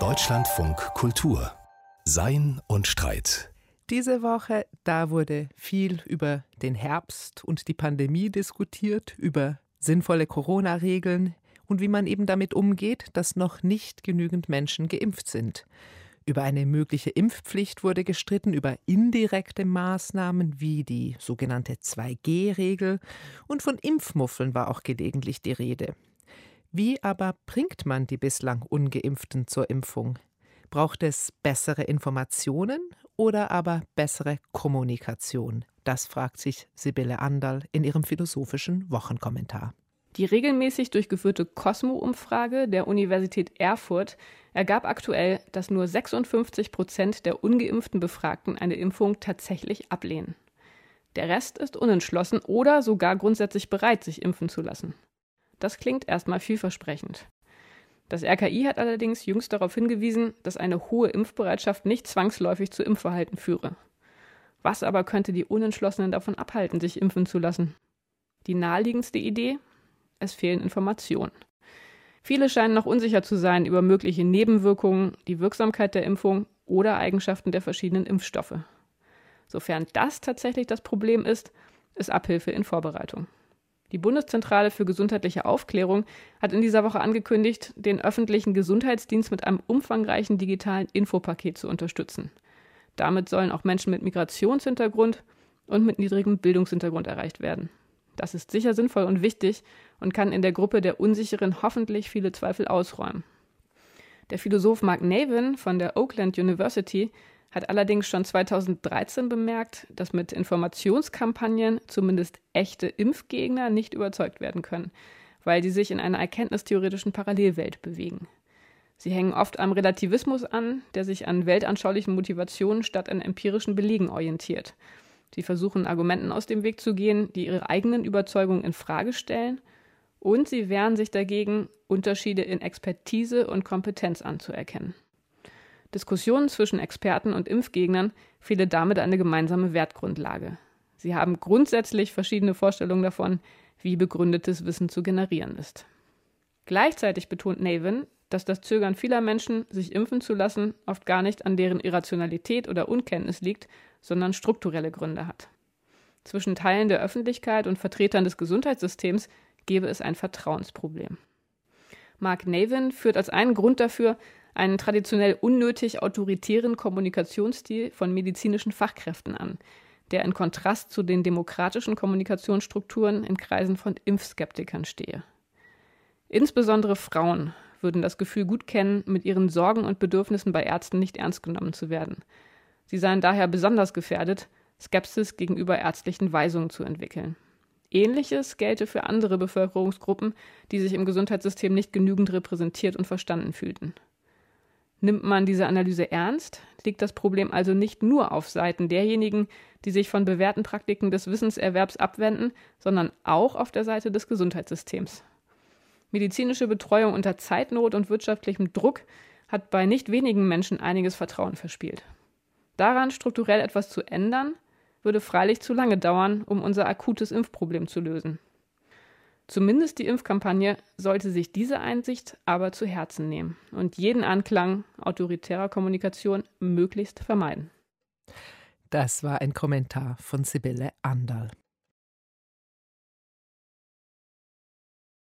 Deutschlandfunk Kultur Sein und Streit. Diese Woche, da wurde viel über den Herbst und die Pandemie diskutiert, über sinnvolle Corona-Regeln und wie man eben damit umgeht, dass noch nicht genügend Menschen geimpft sind. Über eine mögliche Impfpflicht wurde gestritten, über indirekte Maßnahmen wie die sogenannte 2G-Regel und von Impfmuffeln war auch gelegentlich die Rede. Wie aber bringt man die bislang ungeimpften zur Impfung? Braucht es bessere Informationen oder aber bessere Kommunikation? Das fragt sich Sibylle Anderl in ihrem philosophischen Wochenkommentar. Die regelmäßig durchgeführte Cosmo-Umfrage der Universität Erfurt ergab aktuell, dass nur 56 Prozent der ungeimpften Befragten eine Impfung tatsächlich ablehnen. Der Rest ist unentschlossen oder sogar grundsätzlich bereit, sich impfen zu lassen. Das klingt erstmal vielversprechend. Das RKI hat allerdings jüngst darauf hingewiesen, dass eine hohe Impfbereitschaft nicht zwangsläufig zu Impfverhalten führe. Was aber könnte die Unentschlossenen davon abhalten, sich impfen zu lassen? Die naheliegendste Idee? Es fehlen Informationen. Viele scheinen noch unsicher zu sein über mögliche Nebenwirkungen, die Wirksamkeit der Impfung oder Eigenschaften der verschiedenen Impfstoffe. Sofern das tatsächlich das Problem ist, ist Abhilfe in Vorbereitung. Die Bundeszentrale für gesundheitliche Aufklärung hat in dieser Woche angekündigt, den öffentlichen Gesundheitsdienst mit einem umfangreichen digitalen Infopaket zu unterstützen. Damit sollen auch Menschen mit Migrationshintergrund und mit niedrigem Bildungshintergrund erreicht werden. Das ist sicher sinnvoll und wichtig und kann in der Gruppe der Unsicheren hoffentlich viele Zweifel ausräumen. Der Philosoph Mark Navin von der Oakland University hat allerdings schon 2013 bemerkt, dass mit Informationskampagnen zumindest echte Impfgegner nicht überzeugt werden können, weil sie sich in einer erkenntnistheoretischen Parallelwelt bewegen. Sie hängen oft am Relativismus an, der sich an weltanschaulichen Motivationen statt an empirischen Belegen orientiert Sie versuchen Argumenten aus dem Weg zu gehen, die ihre eigenen Überzeugungen in Frage stellen, und sie wehren sich dagegen, Unterschiede in Expertise und Kompetenz anzuerkennen. Diskussionen zwischen Experten und Impfgegnern fehle damit eine gemeinsame Wertgrundlage. Sie haben grundsätzlich verschiedene Vorstellungen davon, wie begründetes Wissen zu generieren ist. Gleichzeitig betont Navin, dass das Zögern vieler Menschen, sich impfen zu lassen, oft gar nicht an deren Irrationalität oder Unkenntnis liegt, sondern strukturelle Gründe hat. Zwischen Teilen der Öffentlichkeit und Vertretern des Gesundheitssystems gäbe es ein Vertrauensproblem. Mark Navin führt als einen Grund dafür einen traditionell unnötig autoritären Kommunikationsstil von medizinischen Fachkräften an, der in Kontrast zu den demokratischen Kommunikationsstrukturen in Kreisen von Impfskeptikern stehe. Insbesondere Frauen würden das Gefühl gut kennen, mit ihren Sorgen und Bedürfnissen bei Ärzten nicht ernst genommen zu werden. Sie seien daher besonders gefährdet, Skepsis gegenüber ärztlichen Weisungen zu entwickeln. Ähnliches gelte für andere Bevölkerungsgruppen, die sich im Gesundheitssystem nicht genügend repräsentiert und verstanden fühlten. Nimmt man diese Analyse ernst, liegt das Problem also nicht nur auf Seiten derjenigen, die sich von bewährten Praktiken des Wissenserwerbs abwenden, sondern auch auf der Seite des Gesundheitssystems. Medizinische Betreuung unter Zeitnot und wirtschaftlichem Druck hat bei nicht wenigen Menschen einiges Vertrauen verspielt. Daran strukturell etwas zu ändern, würde freilich zu lange dauern, um unser akutes Impfproblem zu lösen. Zumindest die Impfkampagne sollte sich diese Einsicht aber zu Herzen nehmen und jeden Anklang autoritärer Kommunikation möglichst vermeiden. Das war ein Kommentar von Sibylle Anderl.